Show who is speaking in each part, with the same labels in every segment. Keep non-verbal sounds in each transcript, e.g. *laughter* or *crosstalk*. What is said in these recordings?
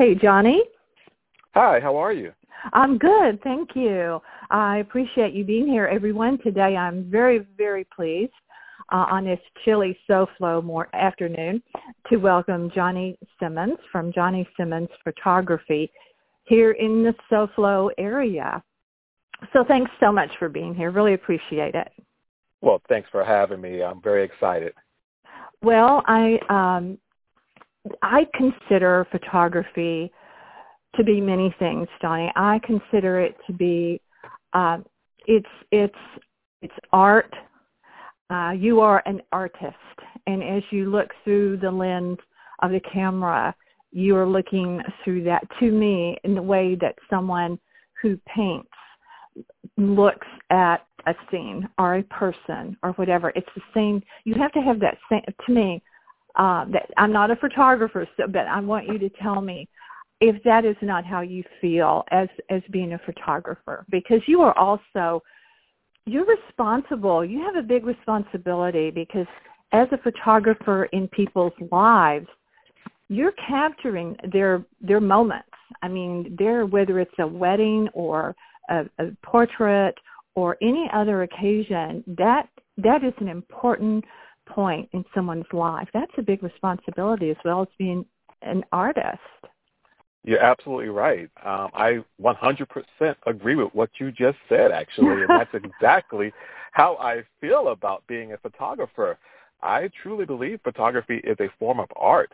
Speaker 1: Hey, Johnny.
Speaker 2: Hi, how are you?
Speaker 1: I'm good, thank you. I appreciate you being here, everyone. Today I'm very, very pleased uh, on this chilly SoFlo more afternoon to welcome Johnny Simmons from Johnny Simmons Photography here in the SoFlo area. So thanks so much for being here. Really appreciate it.
Speaker 2: Well, thanks for having me. I'm very excited.
Speaker 1: Well, I um, I consider photography to be many things, Johnny. I consider it to be uh, it's it's it's art. Uh, you are an artist, and as you look through the lens of the camera, you are looking through that to me in the way that someone who paints looks at a scene or a person or whatever. It's the same. You have to have that same. To me, uh, that I'm not a photographer, so but I want you to tell me if that is not how you feel as as being a photographer, because you are also you're responsible. You have a big responsibility because as a photographer in people's lives, you're capturing their their moments. I mean, they're whether it's a wedding or a, a portrait or any other occasion, that that is an important point in someone's life. That's a big responsibility as well as being an artist.
Speaker 2: You're absolutely right. Um, I 100% agree with what you just said, actually, and that's *laughs* exactly how I feel about being a photographer. I truly believe photography is a form of art.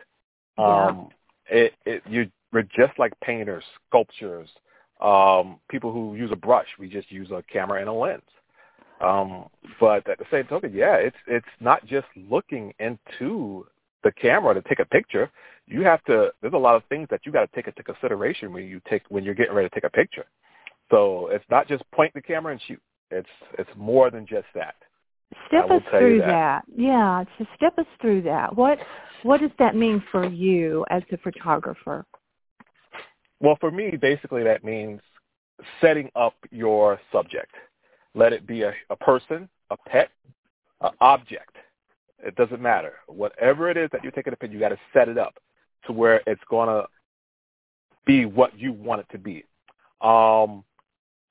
Speaker 1: Yeah.
Speaker 2: Um, it, it, you, we're just like painters, sculptures, um, people who use a brush. We just use a camera and a lens. Um, but at the same token, yeah, it's it's not just looking into the camera to take a picture. You have to. There's a lot of things that you got to take into consideration when you take when you're getting ready to take a picture. So it's not just point the camera and shoot. It's it's more than just that.
Speaker 1: Step us through that. that. Yeah, to step us through that. What what does that mean for you as a photographer?
Speaker 2: Well, for me, basically that means setting up your subject. Let it be a, a person, a pet, an object. It doesn't matter. Whatever it is that you're taking a picture, you got to set it up to where it's going to be what you want it to be. Um,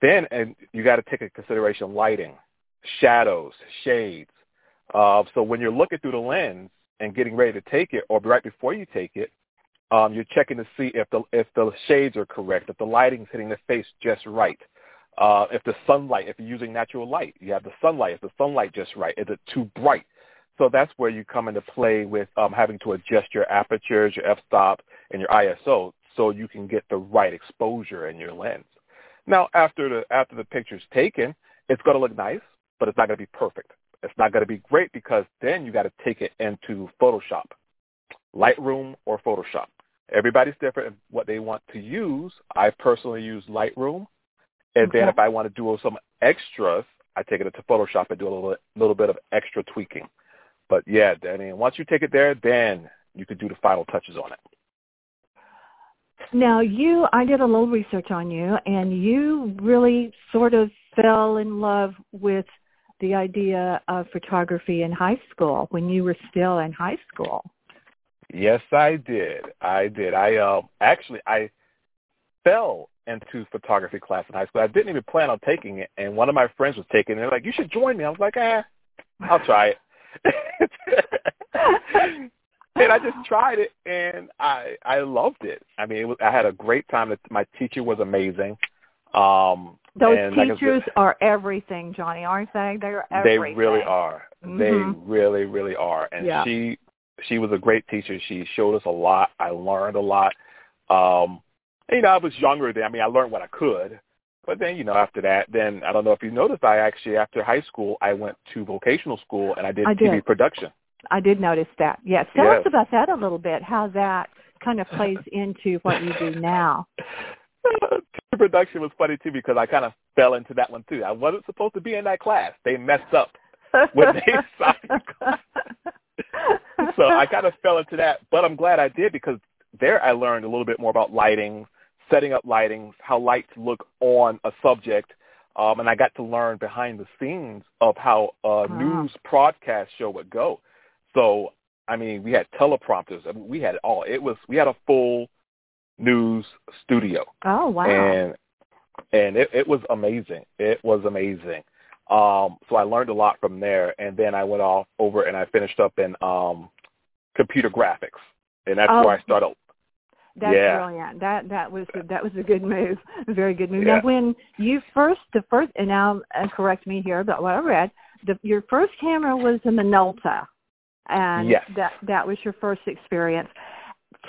Speaker 2: then, and you got to take into consideration lighting, shadows, shades. Uh, so when you're looking through the lens and getting ready to take it, or right before you take it, um, you're checking to see if the if the shades are correct, if the lighting's hitting the face just right, uh, if the sunlight, if you're using natural light, you have the sunlight. Is the sunlight just right? Is it too bright? So that's where you come into play with um, having to adjust your apertures, your f-stop, and your ISO so you can get the right exposure in your lens. Now, after the after the picture's taken, it's going to look nice, but it's not going to be perfect. It's not going to be great because then you got to take it into Photoshop, Lightroom, or Photoshop. Everybody's different in what they want to use. I personally use Lightroom, and okay. then if I want to do some extras, I take it into Photoshop and do a little little bit of extra tweaking. But yeah, Danny, once you take it there, then you could do the final touches on it.
Speaker 1: Now you, I did a little research on you, and you really sort of fell in love with the idea of photography in high school when you were still in high school.
Speaker 2: Yes, I did. I did. I uh, actually I fell into photography class in high school. I didn't even plan on taking it, and one of my friends was taking it. They're like, "You should join me." I was like, "Ah, I'll try it." *laughs* and I just tried it, and I I loved it. I mean, it was, I had a great time. My teacher was amazing. Um,
Speaker 1: Those teachers said, are everything, Johnny, aren't they? They're everything.
Speaker 2: They really are.
Speaker 1: Mm-hmm.
Speaker 2: They really, really are. And
Speaker 1: yeah.
Speaker 2: she she was a great teacher. She showed us a lot. I learned a lot. Um, and, you know, I was younger then. I mean, I learned what I could. But then, you know, after that, then I don't know if you noticed, I actually, after high school, I went to vocational school and I did
Speaker 1: I
Speaker 2: TV
Speaker 1: did.
Speaker 2: production.
Speaker 1: I did notice that. Yes. Tell
Speaker 2: yes.
Speaker 1: us about that a little bit, how that kind of plays *laughs* into what you do now.
Speaker 2: TV production was funny, too, because I kind of fell into that one, too. I wasn't supposed to be in that class. They messed up when they *laughs* signed so I kind of fell into that, but I'm glad I did because there I learned a little bit more about lighting, setting up lightings, how lights look on a subject, um, and I got to learn behind the scenes of how a
Speaker 1: Wow.
Speaker 2: news broadcast show would go. So I mean, we had teleprompters. I mean, we had it all. It was we had a full news studio.
Speaker 1: Oh wow!
Speaker 2: And and it, it was amazing. It was amazing. Um, so I learned a lot from there, and then I went off over and I finished up in um, computer graphics, and that's
Speaker 1: oh,
Speaker 2: where I started.
Speaker 1: That's
Speaker 2: yeah.
Speaker 1: brilliant. That that was that was a good move, a very good move.
Speaker 2: Yeah.
Speaker 1: Now, when you first the first, and now uh, correct me here, but what I read, the, your first camera was a Minolta, and
Speaker 2: yes.
Speaker 1: that that was your first experience.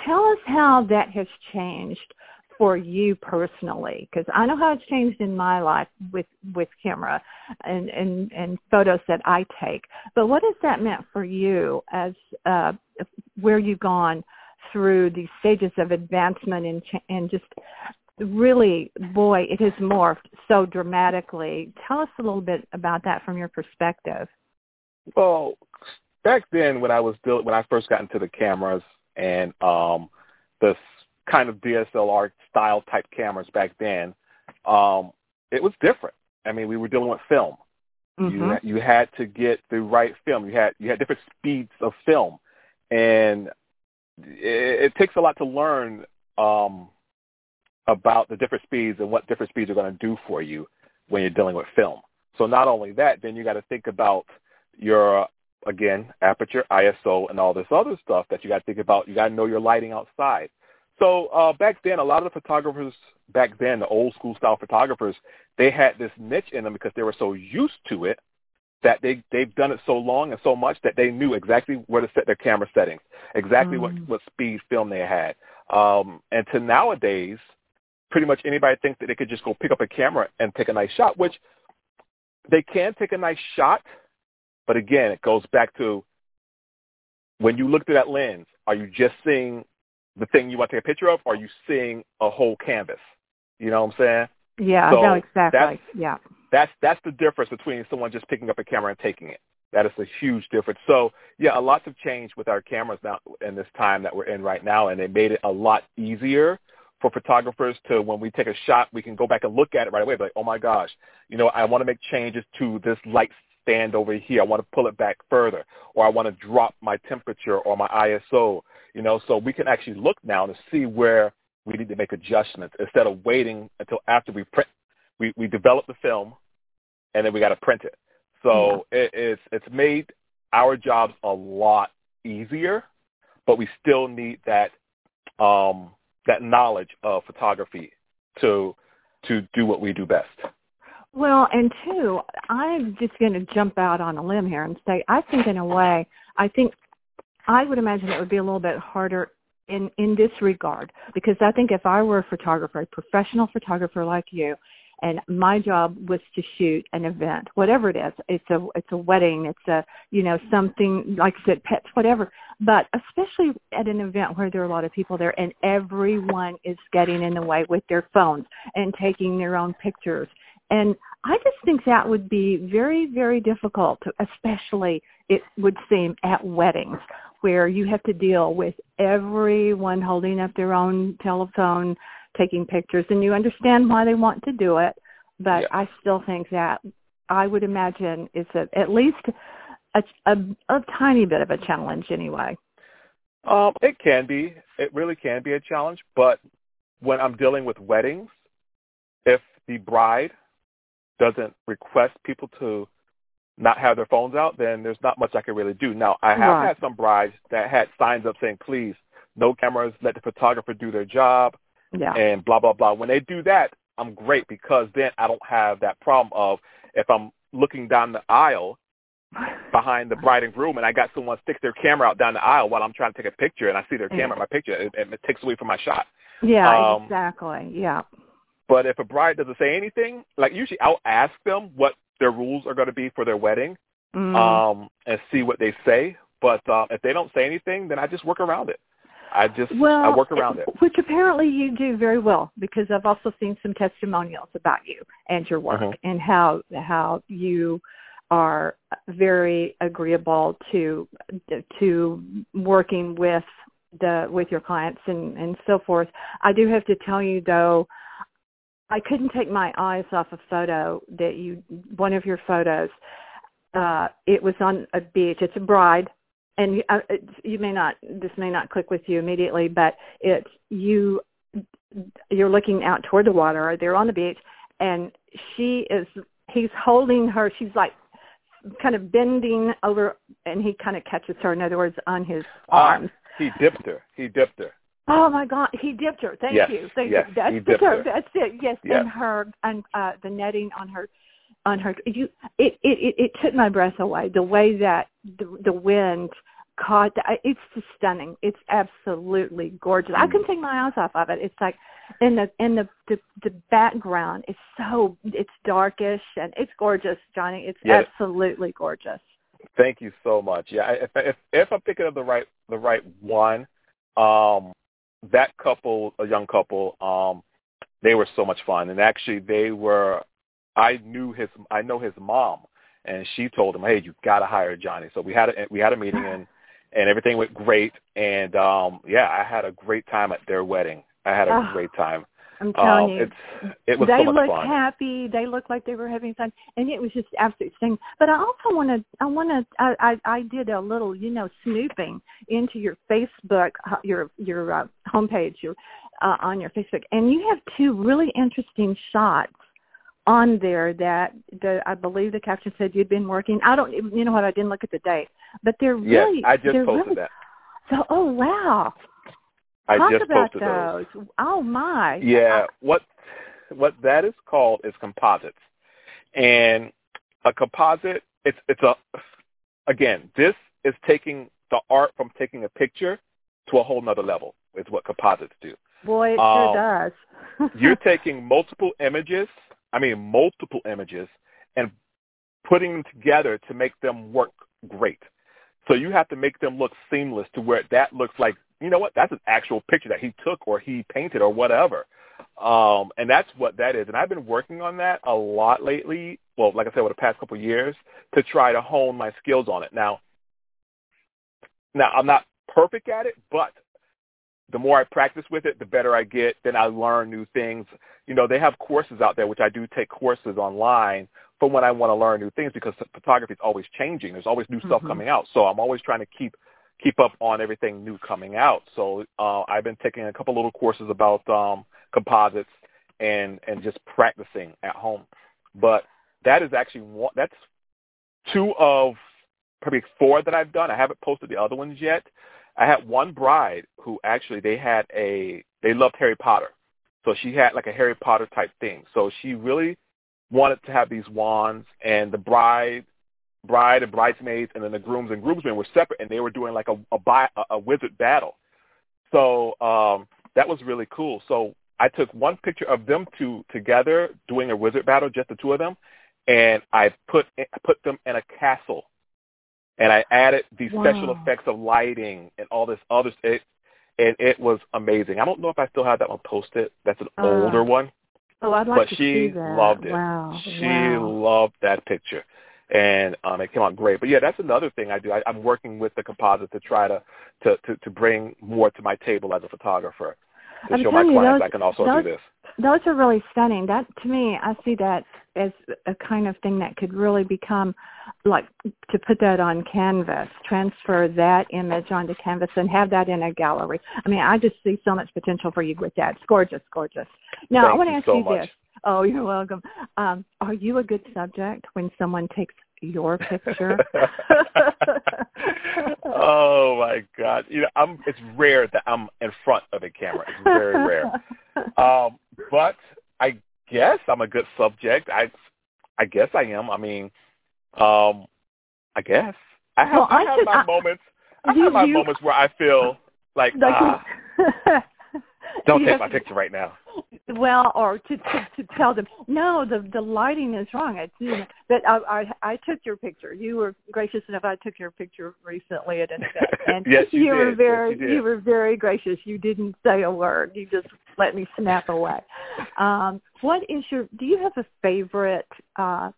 Speaker 1: Tell us how that has changed for you personally because i know how it's changed in my life with with camera and and and photos that i take but what has that meant for you as uh where you've gone through these stages of advancement and and just really boy it has morphed so dramatically tell us a little bit about that from your perspective
Speaker 2: well back then when i was still when i first got into the cameras and um the kind of DSLR style type cameras back then, um, it was different. I mean, we were dealing with film.
Speaker 1: Mm-hmm.
Speaker 2: You you had to get the right film. You had you had different speeds of film, and it, it takes a lot to learn um, about the different speeds and what different speeds are going to do for you when you're dealing with film. So not only that, then you got to think about your again aperture, ISO, and all this other stuff that you got to think about. You got to know your lighting outside. So uh, back then, a lot of the photographers back then, the old school style photographers, they had this niche in them because they were so used to it that they they've done it so long and so much that they knew exactly where to set their camera settings, exactly
Speaker 1: mm.
Speaker 2: what what speed film they had. Um, and to nowadays, pretty much anybody thinks that they could just go pick up a camera and take a nice shot, which they can take a nice shot, but again, it goes back to when you look through that lens, are you just seeing the thing you want to take a picture of, or are you seeing a whole canvas? You know what I'm saying?
Speaker 1: Yeah,
Speaker 2: so
Speaker 1: no, exactly. Yeah.
Speaker 2: That's that's the difference between someone just picking up a camera and taking it. That is a huge difference. So yeah, a lot have changed with our cameras now in this time that we're in right now, and it made it a lot easier for photographers to when we take a shot, we can go back and look at it right away. Like, oh my gosh, you know, I want to make changes to this light stand over here. I want to pull it back further, or I want to drop my temperature or my ISO. You know, so we can actually look now to see where we need to make adjustments instead of waiting until after we print. We we develop the film, and then we got to print it. So yeah. it, it's it's made our jobs a lot easier, but we still need that um, that knowledge of photography to to do what we do best.
Speaker 1: Well, and two, I'm just going to jump out on a limb here and say I think in a way, I think I would imagine it would be a little bit harder in in this regard because I think if I were a photographer, a professional photographer like you, and my job was to shoot an event, whatever it is, it's a it's a wedding, it's a you know something like I said, pets, whatever. But especially at an event where there are a lot of people there, and everyone is getting in the way with their phones and taking their own pictures and I just think that would be very, very difficult, especially it would seem at weddings where you have to deal with everyone holding up their own telephone, taking pictures, and you understand why they want to do it. But
Speaker 2: yeah.
Speaker 1: I still think that I would imagine it's a, at least a, a, a tiny bit of a challenge anyway.
Speaker 2: Um, it can be. It really can be a challenge. But when I'm dealing with weddings, if the bride doesn't request people to not have their phones out, then there's not much I can really do. Now, I have
Speaker 1: right.
Speaker 2: had some brides that had signs up saying, please, no cameras, let the photographer do their job,
Speaker 1: yeah.
Speaker 2: and blah, blah, blah. When they do that, I'm great because then I don't have that problem of if I'm looking down the aisle behind the bride and groom and I got someone stick their camera out down the aisle while I'm trying to take a picture and I see their camera in my picture, it, it takes away from my shot.
Speaker 1: Yeah,
Speaker 2: Um,
Speaker 1: exactly. Yeah.
Speaker 2: But if a bride doesn't say anything, like usually I'll ask them what their rules are going to be for their wedding
Speaker 1: Mm.
Speaker 2: um, and see what they say. But uh, if they don't say anything, then I just work around it. I just
Speaker 1: well,
Speaker 2: I work around it.
Speaker 1: Which apparently you do very well because I've also seen some testimonials about you and your work
Speaker 2: Mhm.
Speaker 1: and how how you are very agreeable to to working with the with your clients and and so forth. I do have to tell you though I couldn't take my eyes off a photo that you one of your photos uh it was on a beach it's a bride and uh, you may not this may not click with you immediately but it's you you're looking out toward the water. They're on the beach, and she is. He's holding her. She's like kind of bending over, and he kind of catches her. In other words, on his
Speaker 2: Ah,
Speaker 1: arms.
Speaker 2: he dipped her. He dipped her.
Speaker 1: Oh my God, he dipped her. Thank
Speaker 2: Yes,
Speaker 1: you. Thank
Speaker 2: yes,
Speaker 1: you. That's
Speaker 2: he
Speaker 1: the
Speaker 2: dipped
Speaker 1: term.
Speaker 2: her.
Speaker 1: That's it. Yes,
Speaker 2: Yes.
Speaker 1: and her and uh the netting on her on her you it it it, it took my breath away the way that the the wind caught the, it's just stunning it's absolutely gorgeous i
Speaker 2: Mm.
Speaker 1: couldn't take my eyes off of it it's like in the in the the, the background is so it's darkish and it's gorgeous johnny it's
Speaker 2: Yeah.
Speaker 1: absolutely gorgeous
Speaker 2: Thank you so much. Yeah, I- if if if I'm thinking of the right the right one, um, that couple, a young couple, um, they were so much fun, and actually they were. I knew his, I know his mom, and she told him, "Hey, you got to hire Johnny." So we had a we had a meeting, and and everything went great, and um, yeah, I had a great time at their wedding. I had a
Speaker 1: Oh,
Speaker 2: great time.
Speaker 1: i'm telling
Speaker 2: Um,
Speaker 1: you
Speaker 2: it's it was
Speaker 1: they
Speaker 2: so much
Speaker 1: look
Speaker 2: fun.
Speaker 1: happy. They look like they were having fun, and it was just absolute thing. But I also want to, I want to, I, I, I did a little, you know, snooping into your Facebook, uh, your your uh, homepage, your uh, on your Facebook, and you have two really interesting shots on there that the I believe the caption said you'd been working. I don't, you know what? I didn't look at the date, but they're
Speaker 2: Yes,
Speaker 1: really,
Speaker 2: I just
Speaker 1: they're
Speaker 2: posted
Speaker 1: really,
Speaker 2: that.
Speaker 1: So, oh wow,
Speaker 2: I
Speaker 1: talk
Speaker 2: just
Speaker 1: about
Speaker 2: posted those.
Speaker 1: those. Oh my,
Speaker 2: Yeah, what what that is called is composites, and a composite it's it's a again this is taking the art from taking a picture to a whole nother level. Is what composites do.
Speaker 1: boy, it
Speaker 2: um,
Speaker 1: sure does. *laughs*
Speaker 2: You're taking multiple images, I mean multiple images, and putting them together to make them work great. So you have to make them look seamless to where that looks like, you know what, that's an actual picture that he took or he painted or whatever. Um, and that's what that is. And I've been working on that a lot lately. Well, like I said, over the past couple of years to try to hone my skills on it. Now, now I'm not perfect at it, but the more I practice with it, the better I get. Then I learn new things. You know, they have courses out there, which I do take courses online for when I want to learn new things because photography is always changing. There's always new stuff
Speaker 1: Mhm.
Speaker 2: coming out. So I'm always trying to keep keep up on everything new coming out. So uh, I've been taking a couple little courses about um, composites and and just practicing at home. But that is actually one. That's two of probably four that I've done. I haven't posted the other ones yet. I had one bride who actually they had a they loved Harry Potter, so she had like a Harry Potter type thing. So she really wanted to have these wands, and the bride bride and bridesmaids, and then the grooms and groomsmen were separate, and they were doing like a a, bi- a, wizard battle. So um, that was really cool. So I took one picture of them two together doing a wizard battle, just the two of them, and I put I put them in a castle, and I added these special effects of lighting and all this other it, and it was amazing. I don't know if I still have that one posted. That's an
Speaker 1: Uh,
Speaker 2: older one,
Speaker 1: Oh, I'd like
Speaker 2: but
Speaker 1: to
Speaker 2: she
Speaker 1: see that.
Speaker 2: loved it.
Speaker 1: Wow.
Speaker 2: She
Speaker 1: wow.
Speaker 2: loved that picture, and um, it came out great. But yeah, that's another thing I do. I, I'm working with the composite to try to, to to to bring more to my table as a photographer to
Speaker 1: I'm
Speaker 2: show my
Speaker 1: telling you,
Speaker 2: clients
Speaker 1: those-
Speaker 2: I can also
Speaker 1: those-
Speaker 2: do this.
Speaker 1: Those are really stunning. That to me, I see that as a kind of thing that could really become like to put that on canvas, transfer that image onto canvas and have that in a gallery. I mean, I just see so much potential for you with that. It's gorgeous, gorgeous. Now, I want to ask
Speaker 2: so
Speaker 1: you
Speaker 2: much.
Speaker 1: this. Oh, you're welcome. Um, are you a good subject when someone takes your picture? *laughs* *laughs*
Speaker 2: oh my god! You know, I'm. It's rare that I'm in front of a camera. It's very rare. *laughs* Um, but I guess I'm a good subject. I, I guess I am. I mean, um, I guess I have.
Speaker 1: Well,
Speaker 2: I,
Speaker 1: I
Speaker 2: have
Speaker 1: should-
Speaker 2: my
Speaker 1: I-
Speaker 2: moments. I
Speaker 1: You-
Speaker 2: have my
Speaker 1: you-
Speaker 2: moments where I feel like, *laughs*
Speaker 1: Like,
Speaker 2: ah, *laughs* don't take my picture right now.
Speaker 1: Well, or to, to to tell them, no, the the lighting is wrong. It's you know, but I, I I took your picture. You were gracious enough. I took your picture recently at an event, *laughs* and
Speaker 2: Yes, you
Speaker 1: were
Speaker 2: did. Yes,
Speaker 1: very
Speaker 2: you did.
Speaker 1: were very gracious. You didn't say a word. You just let me snap away. Um, what is your? Do you have a favorite? uh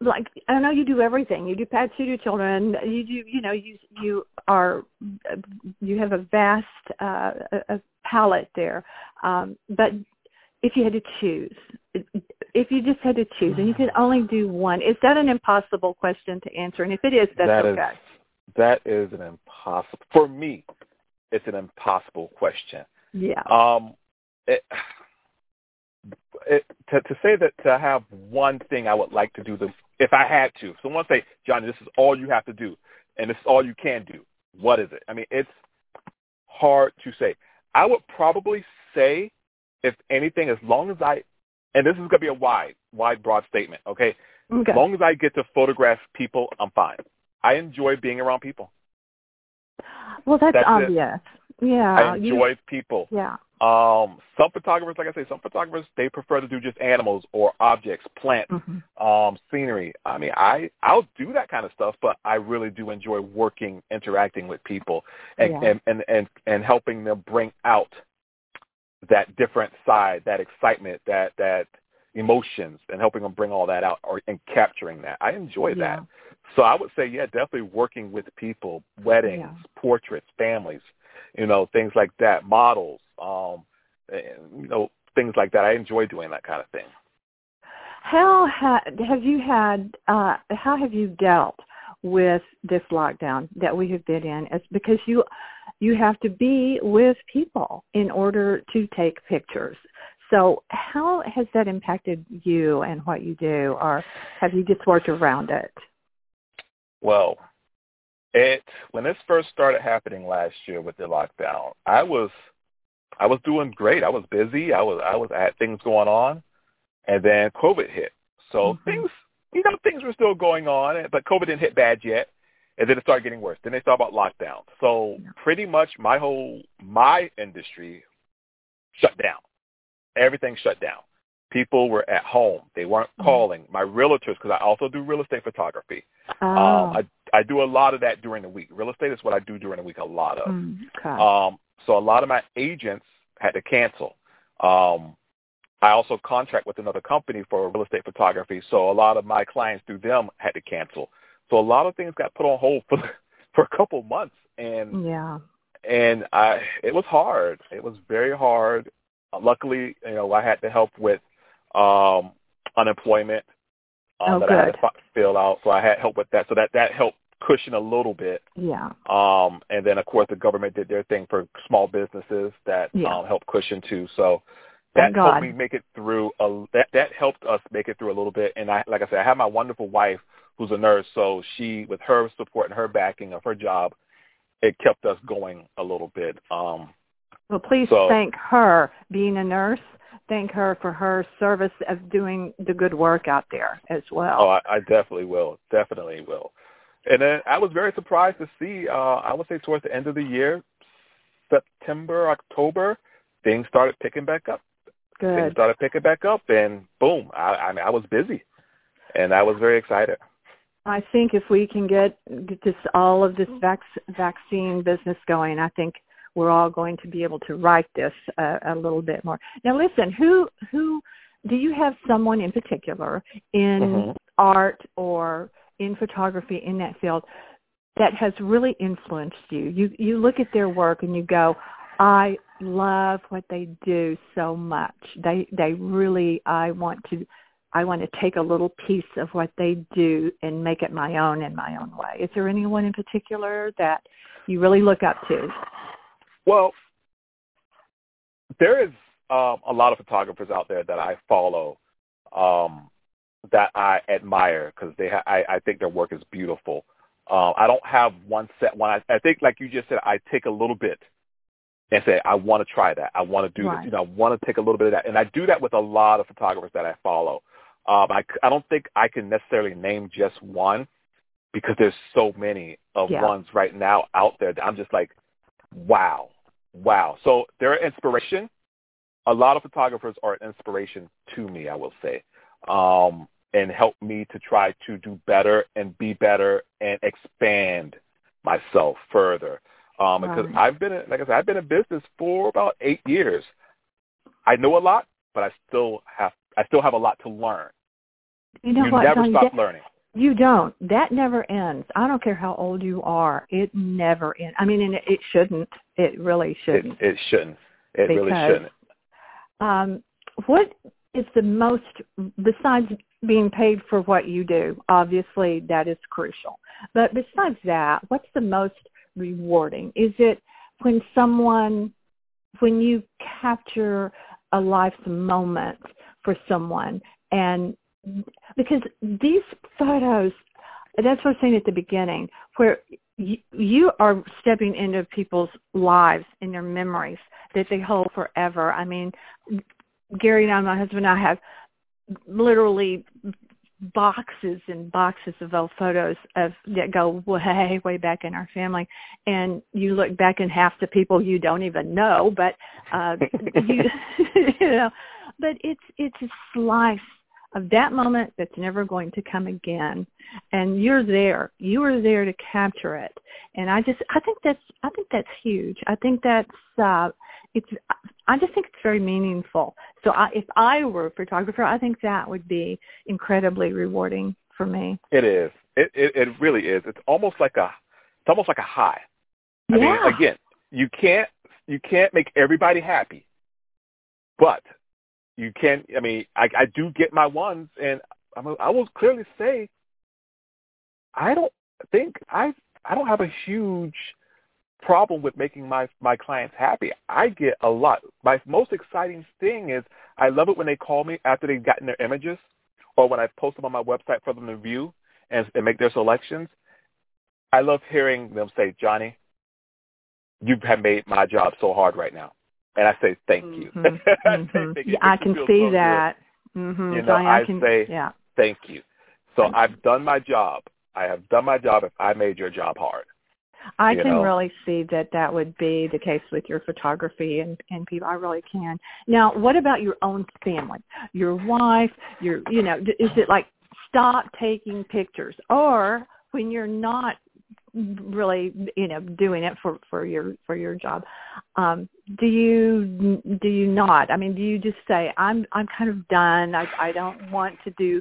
Speaker 1: like I know you do everything. You do pets, you do children. You do, you know, you you are you have a vast uh, a, a palette there. Um, but if you had to choose, if you just had to choose, and you could only do one, is that an impossible question to answer? And if it is, that's
Speaker 2: That is-
Speaker 1: okay.
Speaker 2: That is an impossible for me. It's an impossible question.
Speaker 1: Yeah.
Speaker 2: Um, it, it, to, to say that to have one thing I would like to do, this, if I had to, someone say, Johnny, this is all you have to do, and this is all you can do. What is it? I mean, it's hard to say. I would probably say, if anything, as long as I, and this is going to be a wide, wide, broad statement, okay?
Speaker 1: Okay.
Speaker 2: As long as I get to photograph people, I'm fine. I enjoy being around people.
Speaker 1: Well, that's,
Speaker 2: That's it.
Speaker 1: Yeah.
Speaker 2: I
Speaker 1: you-
Speaker 2: enjoy people.
Speaker 1: yeah.
Speaker 2: Um, some photographers, like I say, some photographers they prefer to do just animals or objects, plants,
Speaker 1: Mhm.
Speaker 2: um, scenery. I mean, I I'll do that kind of stuff, but I really do enjoy working, interacting with people, and
Speaker 1: Yeah.
Speaker 2: and, and and and helping them bring out that different side, that excitement, that that emotions, and helping them bring all that out, or and capturing that. I enjoy
Speaker 1: Yeah.
Speaker 2: that. So I would say, yeah, definitely working with people, weddings,
Speaker 1: Yeah.
Speaker 2: portraits, families, you know, things like that, models, um, and, you know, things like that. I enjoy doing that kind of thing.
Speaker 1: How ha- have you had? Uh, how have you dealt with this lockdown that we have been in? It's because you you have to be with people in order to take pictures. So how has that impacted you and what you do, or have you just worked around it?
Speaker 2: Well, it when this first started happening last year with the lockdown, I was I was doing great. I was busy. I was I was I had things going on, and then COVID hit. So
Speaker 1: Mhm.
Speaker 2: things you know things were still going on, but COVID didn't hit bad yet. And then it started getting worse. Then they started about lockdown. So
Speaker 1: Yeah.
Speaker 2: pretty much my whole my industry shut down. Everything shut down. People were at home. They weren't
Speaker 1: Mhm.
Speaker 2: calling. My realtors, because I also do real estate photography.
Speaker 1: Oh,
Speaker 2: Um, I I do a lot of that during the week. Real estate is what I do during the week a lot of.
Speaker 1: mm, okay.
Speaker 2: Um, so a lot of my agents had to cancel. Um, I also contract with another company for real estate photography, so a lot of my clients through them had to cancel. So a lot of things got put on hold for *laughs* for a couple months, and
Speaker 1: yeah.
Speaker 2: and I it was hard. It was very hard. Uh, luckily, you know, I had to help with um, unemployment um,
Speaker 1: Oh,
Speaker 2: that I had to fi- fill out. So I had help with that. So that that helped cushion a little bit.
Speaker 1: Yeah.
Speaker 2: Um, and then of course the government did their thing for small businesses that
Speaker 1: Yeah.
Speaker 2: um, helped cushion too. So that
Speaker 1: Thank
Speaker 2: helped
Speaker 1: God.
Speaker 2: me make it through. A, that that helped us make it through a little bit. And I, like I said, I have my wonderful wife who's a nurse, so she, with her support and her backing of her job, it kept us going a little bit. Um,
Speaker 1: Well, please
Speaker 2: So-
Speaker 1: thank her, being a nurse. Thank her for her service of doing the good work out there as well.
Speaker 2: Oh, I, I definitely will. Definitely will. And then I was very surprised to see, uh, I would say towards the end of the year, September, October, things started picking back up.
Speaker 1: Good.
Speaker 2: Things started picking back up, and boom, I, I mean, I was busy, and I was very excited.
Speaker 1: I think if we can get, get this all of this vac- vaccine business going, I think we're all going to be able to write this uh, a little bit more. Now, listen, who who do you have someone in particular in
Speaker 2: Mhm.
Speaker 1: art or in photography in that field that has really influenced you? You you look at their work and you go, I love what they do so much. They they really I want to I want to take a little piece of what they do and make it my own in my own way. Is there anyone in particular that you really look up to?
Speaker 2: Well, there is um, a lot of photographers out there that I follow um, that I admire because they ha- I, I think their work is beautiful. Uh, I don't have one set one. I, I think, like you just said, I take a little bit and say, I want to try that. I want to do
Speaker 1: Right.
Speaker 2: this. You know, I want to take a little bit of that, and I do that with a lot of photographers that I follow. Um, I, I don't think I can necessarily name just one because there's so many of
Speaker 1: Yeah.
Speaker 2: ones right now out there. That I'm just like, wow, wow. So they're an inspiration. A lot of photographers are an inspiration to me, I will say, um, and help me to try to do better and be better and expand myself further. Um, because
Speaker 1: Right.
Speaker 2: I've been, in, like I said, I've been in business for about eight years. I know a lot, but I still have, I still have a lot to learn.
Speaker 1: You know
Speaker 2: you
Speaker 1: what?
Speaker 2: never
Speaker 1: Tony?
Speaker 2: stop
Speaker 1: That-
Speaker 2: learning.
Speaker 1: You don't. That never ends. I don't care how old you are. It never ends. I mean, and it, it shouldn't. It really shouldn't.
Speaker 2: it shouldn't. It really shouldn't.
Speaker 1: um, what is the most besides being paid for what you do? Obviously, that is crucial. But besides that, what's the most rewarding? Is it when someone, when you capture a life's moment for someone and because these photos that's what I was saying at the beginning where you, you are stepping into people's lives and their memories that they hold forever. I mean, Gary and I, my husband and I have literally boxes and boxes of old photos of that go way way back in our family. And you look back and half the people you don't even know but uh you, *laughs* you know. But it's it's a slice of that moment that's never going to come again. And you're there. You are there to capture it. And i just i think that's i think that's huge. I think that's uh it's i just think it's very meaningful. So I, if i were a photographer i think that would be incredibly rewarding for me.
Speaker 2: It is. It it, it really is. It's almost like a it's almost like a high. I
Speaker 1: yeah.
Speaker 2: mean again you can't you can't make everybody happy but you can I mean I I do get my ones and I'm I will clearly say I don't think I I don't have a huge problem with making my my clients happy. I get a lot. My most exciting thing is I love it when they call me after they've gotten their images or when I post them on my website for them to view and, and make their selections. I love hearing them say, Johnny, you have made my job so hard right now and I say thank you.
Speaker 1: Mm-hmm. *laughs* mm-hmm. yeah, I can see so that. Mm-hmm.
Speaker 2: You know,
Speaker 1: I,
Speaker 2: I
Speaker 1: can,
Speaker 2: say
Speaker 1: yeah.
Speaker 2: thank you. So I've done my job. I have done my job if I made your job hard.
Speaker 1: I
Speaker 2: you
Speaker 1: can
Speaker 2: know?
Speaker 1: really see that that would be the case with your photography and and people. I really can. Now, what about your own family? Your wife, your you know, is it like stop taking pictures or when you're not really you know doing it for for your for your job um do you do you not i mean do you just say i'm i'm kind of done i i don't want to do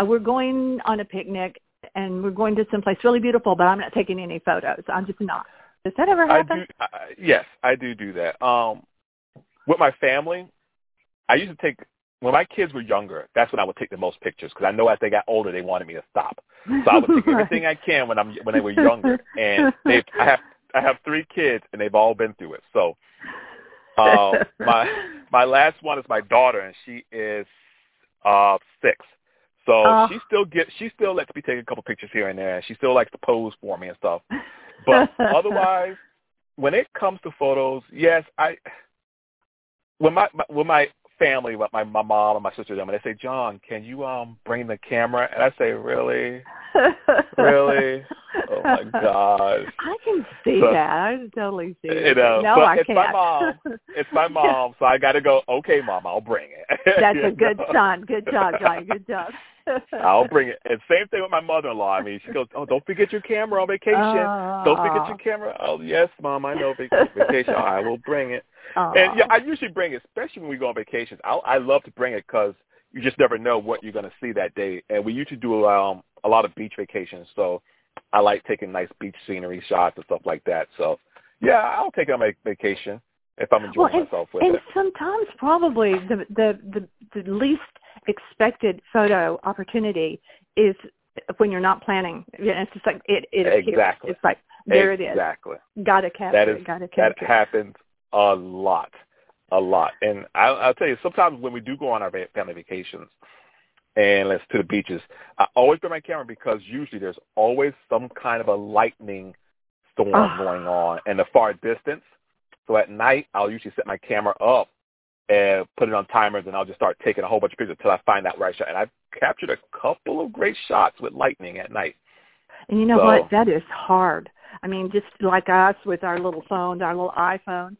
Speaker 1: uh, we're going on a picnic and we're going to someplace really beautiful but i'm not taking any photos i'm just not does that ever happen
Speaker 2: I do, yes i do do that um with my family i used to take when my kids were younger, that's when I would take the most pictures because I know as they got older, they wanted me to stop. So I would take *laughs* everything I can when I'm when they were younger. And they, I have I have three kids, and they've all been through it. So uh, *laughs* my my last one is my daughter, and she is uh six. So
Speaker 1: Oh.
Speaker 2: she still get she still lets me take a couple pictures here and there. and She still likes to pose for me and stuff. But *laughs* otherwise, when it comes to photos, yes, I when my, my when my family, my my mom and my sister, them, and they say, John, can you um bring the camera? And I say, really, really? Oh my God. *laughs*
Speaker 1: I can see
Speaker 2: So-
Speaker 1: that. I can totally see
Speaker 2: You
Speaker 1: that.
Speaker 2: know,
Speaker 1: no,
Speaker 2: but
Speaker 1: I
Speaker 2: it's
Speaker 1: can't.
Speaker 2: my mom. It's my mom, so I got to go. Okay, mom, I'll bring it. *laughs*
Speaker 1: That's a good
Speaker 2: know?
Speaker 1: son. Good job, Johnny. Good job.
Speaker 2: I'll bring it. And same thing with my mother-in-law. I mean, she goes, "Oh, don't forget your camera on vacation. don't forget your camera." Oh, yes, mom, I know vac- vacation. I will bring it. And yeah, I usually bring it, especially when we go on vacations. I I love to bring it because you just never know what you're going to see that day. And we usually do um a lot of beach vacations, so I like taking nice beach scenery shots and stuff like that. So yeah, I'll take it on my vacation if I'm enjoying
Speaker 1: Well, and-
Speaker 2: myself with
Speaker 1: and
Speaker 2: it.
Speaker 1: And sometimes probably the, the the the least expected photo opportunity is when you're not planning. It's just like it it appears.
Speaker 2: Exactly.
Speaker 1: It's like there it is.
Speaker 2: Exactly.
Speaker 1: Got to capture
Speaker 2: That is
Speaker 1: it. Got to
Speaker 2: that
Speaker 1: capture it.
Speaker 2: happens a lot, a lot. And I, I'll tell you, sometimes when we do go on our family vacations and let's to the beaches, I always bring my camera because usually there's always some kind of a lightning storm
Speaker 1: Ah.
Speaker 2: going on in the far distance. So at night, I'll usually set my camera up and put it on timers, and I'll just start taking a whole bunch of pictures until I find that right shot. And I've captured a couple of great shots with lightning at night.
Speaker 1: And you know
Speaker 2: So-
Speaker 1: what? That is hard. I mean, just like us with our little phones, our little iPhones,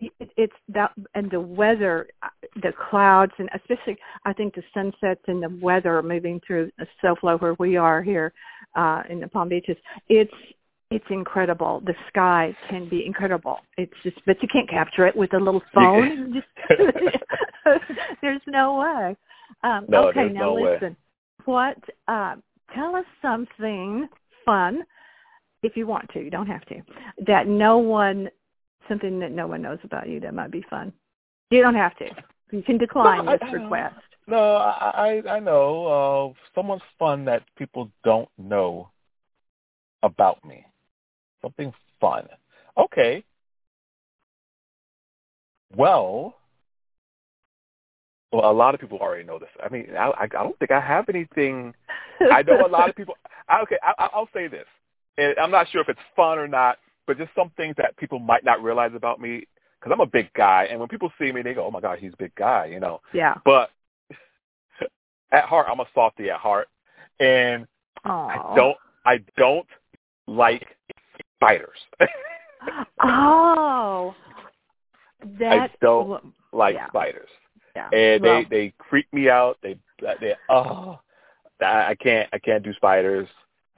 Speaker 1: it, it's that and the weather, uh, the clouds, and especially I think the sunsets and the weather moving through SoFlo where we are here uh, in the Palm Beaches. It's it's incredible. The sky can be incredible. It's just, but you can't capture it with a little phone. *laughs* *laughs* there's no way. Um,
Speaker 2: No,
Speaker 1: okay, now
Speaker 2: no way.
Speaker 1: listen. What? Uh, tell us something fun, if you want to. You don't have to. That no one, something that no one knows about you that might be fun. You don't have to. You can decline
Speaker 2: No, I-
Speaker 1: this
Speaker 2: I-
Speaker 1: request.
Speaker 2: No, I I, I know uh, someone's fun that people don't know about me. Something fun. Okay. Well, Well, a lot of people already know this. I mean, I, I don't think I have anything. I know a lot of people. *laughs* I, Okay, I, I'll say this, and I'm not sure if it's fun or not, but just some things that people might not realize about me because I'm a big guy, and when people see me, they go, "Oh my God, he's a big guy," you know.
Speaker 1: Yeah.
Speaker 2: But *laughs* at heart, I'm a softy at heart, and
Speaker 1: Aww.
Speaker 2: I don't, I don't like spiders. *laughs*
Speaker 1: oh, that
Speaker 2: I don't like
Speaker 1: yeah.
Speaker 2: spiders,
Speaker 1: yeah.
Speaker 2: and
Speaker 1: well,
Speaker 2: they they creep me out. They they oh, I, I can't I can't do spiders.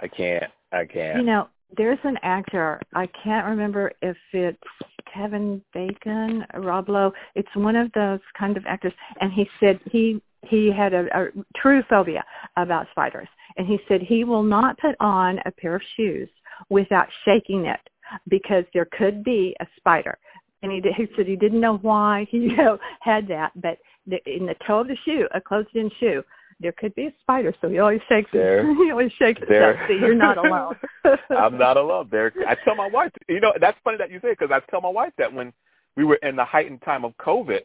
Speaker 2: I can't I can't.
Speaker 1: You know, there's an actor. I can't remember if it's Kevin Bacon, Rob Lowe. It's one of those kind of actors, and he said he he had a, a true phobia about spiders, and he said he will not put on a pair of shoes without shaking it because there could be a spider. And he, he said he didn't know why he *laughs* you know, had that, but the, in the toe of the shoe, a closed-in shoe, there could be a spider, so he always shakes
Speaker 2: there,
Speaker 1: it. *laughs* he always shakes
Speaker 2: there.
Speaker 1: it. So you're not alone. *laughs*
Speaker 2: I'm not alone. There, I tell my wife. You know, that's funny that you say it because I tell my wife that when we were in the heightened time of COVID,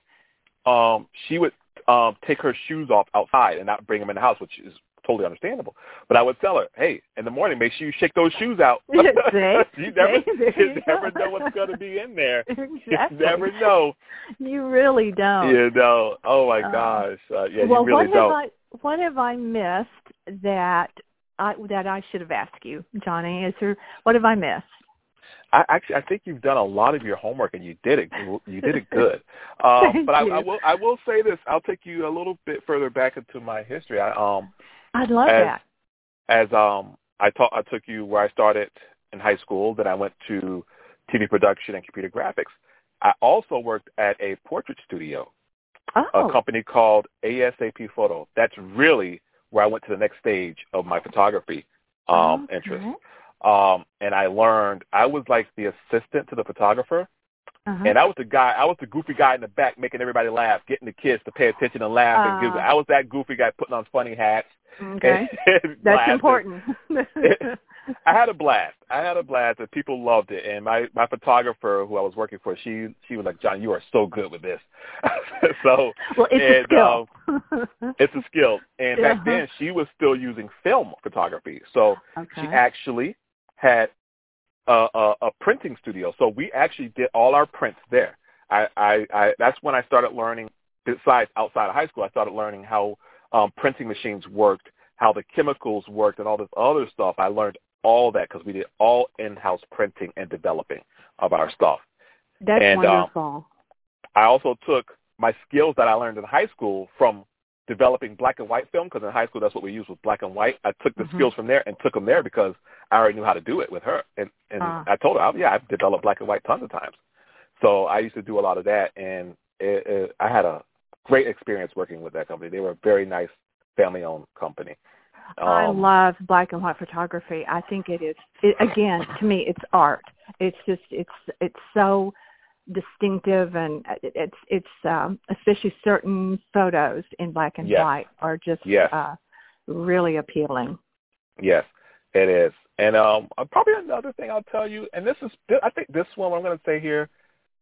Speaker 2: um, she would um, take her shoes off outside and not bring them in the house, which is totally understandable. But I would tell her, hey, in the morning, make sure you shake those shoes out. *laughs* *laughs* *laughs* You never, you never know what's going to be in there.
Speaker 1: exactly.
Speaker 2: You never know.
Speaker 1: You really don't.
Speaker 2: You know. Oh my
Speaker 1: Oh.
Speaker 2: gosh. Uh, yeah,
Speaker 1: well,
Speaker 2: you really
Speaker 1: what
Speaker 2: don't.
Speaker 1: have I what have I missed that I that I should have asked you, Johnny? Is there what have I missed?
Speaker 2: I actually I think you've done a lot of your homework and you did it you did it good. Um, but I. I will I will say this. I'll take you a little bit further back into my history. I um
Speaker 1: I'd love
Speaker 2: As-
Speaker 1: that.
Speaker 2: as um I taught I took you where I started in high school, then I went to TV production and computer graphics. I also worked at a portrait studio,
Speaker 1: Oh,
Speaker 2: a company called ASAP Photo. That's really where I went to the next stage of my photography um
Speaker 1: okay.
Speaker 2: interest. Um and I learned I was like the assistant to the photographer
Speaker 1: Uh-huh.
Speaker 2: and I was the guy, I was the goofy guy in the back making everybody laugh, getting the kids to pay attention and laugh. and give,
Speaker 1: Ah.
Speaker 2: I was that goofy guy putting on funny hats.
Speaker 1: Okay, *laughs*
Speaker 2: and
Speaker 1: that's important. *laughs*
Speaker 2: I had a blast. I had a blast, and people loved it. And my my photographer, who I was working for, she she was like, "John, you are so good with this." *laughs* so
Speaker 1: well, it's
Speaker 2: and,
Speaker 1: a skill.
Speaker 2: it's a skill. And back
Speaker 1: Uh-huh.
Speaker 2: then, she was still using film photography. So
Speaker 1: okay.
Speaker 2: she actually had a, a, a printing studio. So we actually did all our prints there. I, I, I that's when I started learning. Besides outside of high school, I started learning how um, printing machines worked, how the chemicals worked, and all this other stuff. I learned all that because we did all in-house printing and developing of our stuff.
Speaker 1: that's
Speaker 2: and, um,
Speaker 1: wonderful.
Speaker 2: I also took my skills that I learned in high school from developing black and white film because in high school that's what we used was black and white. I took the
Speaker 1: Mhm.
Speaker 2: skills from there and took them there because I already knew how to do it with her. And and
Speaker 1: Ah.
Speaker 2: I told her, oh, yeah, I've developed black and white tons of times. So I used to do a lot of that, and it, it, I had a great experience working with that company. They were a very nice family-owned company.
Speaker 1: I
Speaker 2: Um,
Speaker 1: love black and white photography. I think it is it, again *laughs* to me it's art. It's just it's it's so distinctive and it, it's it's um especially certain photos in black and
Speaker 2: Yes.
Speaker 1: white are just
Speaker 2: Yes.
Speaker 1: uh really appealing.
Speaker 2: Yes, it is. And um, uh, probably another thing I'll tell you, and this is, I think this one I'm going to say here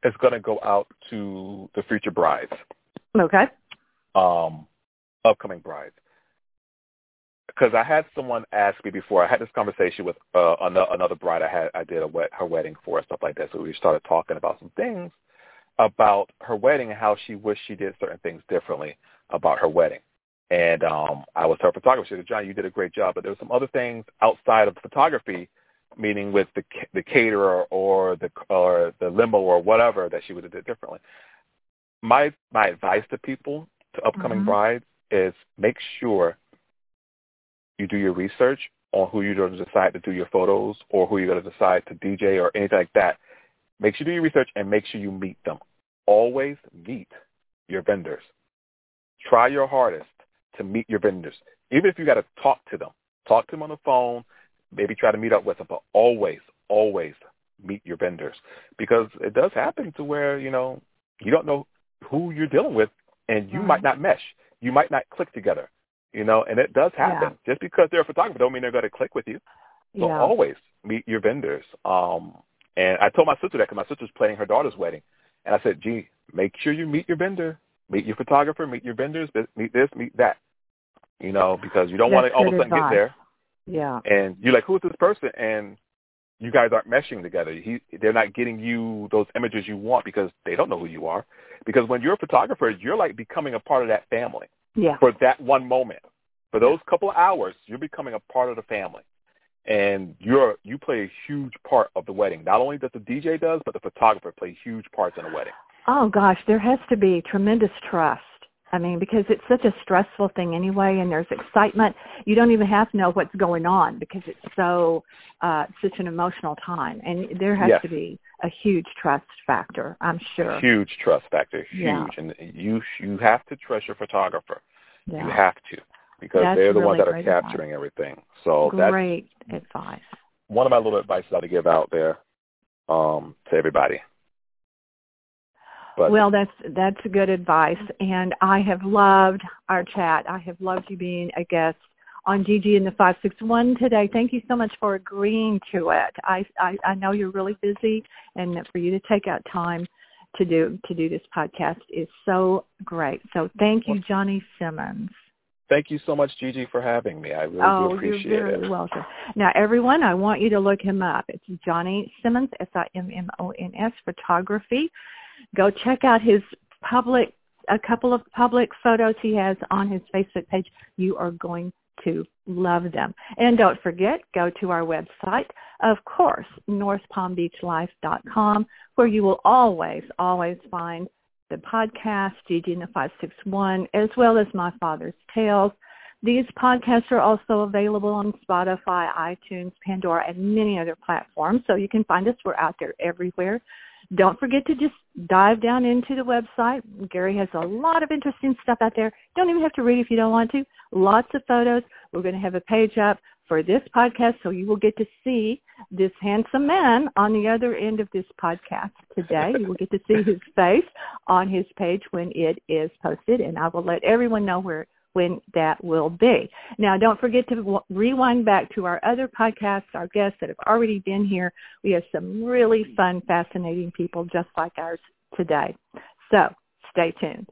Speaker 2: is going to go out to the future brides,
Speaker 1: Okay.
Speaker 2: um, upcoming brides. Because I had someone ask me before. I had this conversation with uh, another, another bride. I had I did a wed- her wedding for and stuff like that. So we started talking about some things about her wedding and how she wished she did certain things differently about her wedding. And um, I was her photographer. She said, "John, you did a great job, but there were some other things outside of photography, meaning with the the caterer or the or the limo or whatever that she would have did differently." My my advice to people, to upcoming
Speaker 1: Mhm.
Speaker 2: brides, is make sure you do your research on who you're going to decide to do your photos or who you're going to decide to DJ or anything like that. Make sure you do your research and make sure you meet them. Always meet your vendors. Try your hardest to meet your vendors. Even if you got to talk to them, talk to them on the phone, maybe try to meet up with them, but always, always meet your vendors because it does happen to where, you know, you don't know who you're dealing with and you
Speaker 1: Right.
Speaker 2: might not mesh. You might not click together, you know, and it does happen. Just because they're a photographer don't mean they're going to click with you. So
Speaker 1: Yeah.
Speaker 2: always meet your vendors. Um, and I told my sister that because my sister's planning her daughter's wedding. And I said, gee, make sure you meet your vendor. Meet your photographer, meet your vendors, meet this, meet that. You know, because you don't want to all of a sudden
Speaker 1: advice.
Speaker 2: get there.
Speaker 1: Yeah.
Speaker 2: And you're like, who's this person? And you guys aren't meshing together. He, they're not getting you those images you want because they don't know who you are. Because when you're a photographer, you're like becoming a part of that family.
Speaker 1: Yeah.
Speaker 2: For that one moment, for those couple of hours, you're becoming a part of the family, and you're you play a huge part of the wedding. Not only does the DJ does, but the photographer plays huge parts in the wedding.
Speaker 1: Oh gosh, there has to be tremendous trust. I mean, because it's such a stressful thing anyway, and there's excitement. You don't even have to know what's going on because it's so uh, such an emotional time, and there has
Speaker 2: yes.
Speaker 1: to be a huge trust factor. I'm sure.
Speaker 2: Huge trust factor, huge,
Speaker 1: Yeah.
Speaker 2: and you you have to trust your photographer.
Speaker 1: Yeah.
Speaker 2: You have to because
Speaker 1: That's
Speaker 2: they're the
Speaker 1: really
Speaker 2: ones that are
Speaker 1: great advice.
Speaker 2: capturing everything. So that's
Speaker 1: Great advice.
Speaker 2: one of my little advices I to give out there um, to everybody. But
Speaker 1: well, that's that's good advice, and I have loved our chat. I have loved you being a guest on Gigi in the five six one today. Thank you so much for agreeing to it. I, I I know you're really busy, and for you to take out time to do to do this podcast is so great. So thank you, Johnny Simmons.
Speaker 2: thank you so much, Gigi, for having me. I really oh, do
Speaker 1: Oh,
Speaker 2: appreciate
Speaker 1: you're very
Speaker 2: it.
Speaker 1: welcome. Now, everyone, I want you to look him up. It's Johnny Simmons, S-I-M-M-O-N-S, photography. Go check out his public, a couple of public photos he has on his Facebook page. You are going to love them. And don't forget, go to our website, of course, northpalmbeachlife.com, where you will always, always find the podcast, Gigi and the 561, as well as My Father's Tales. These podcasts are also available on Spotify, iTunes, Pandora, and many other platforms. So you can find us. We're out there everywhere. Don't forget to just dive down into the website. Gary has a lot of interesting stuff out there. Don't even have to read if you don't want to. Lots of photos. We're going to have a page up for this podcast, so you will get to see this handsome man on the other end of this podcast today. You will get to see his *laughs* face on his page when it is posted, and I will let everyone know where when that will be. Now, don't forget to w- rewind back to our other podcasts, our guests that have already been here. We have some really fun, fascinating people just like ours today. So stay tuned.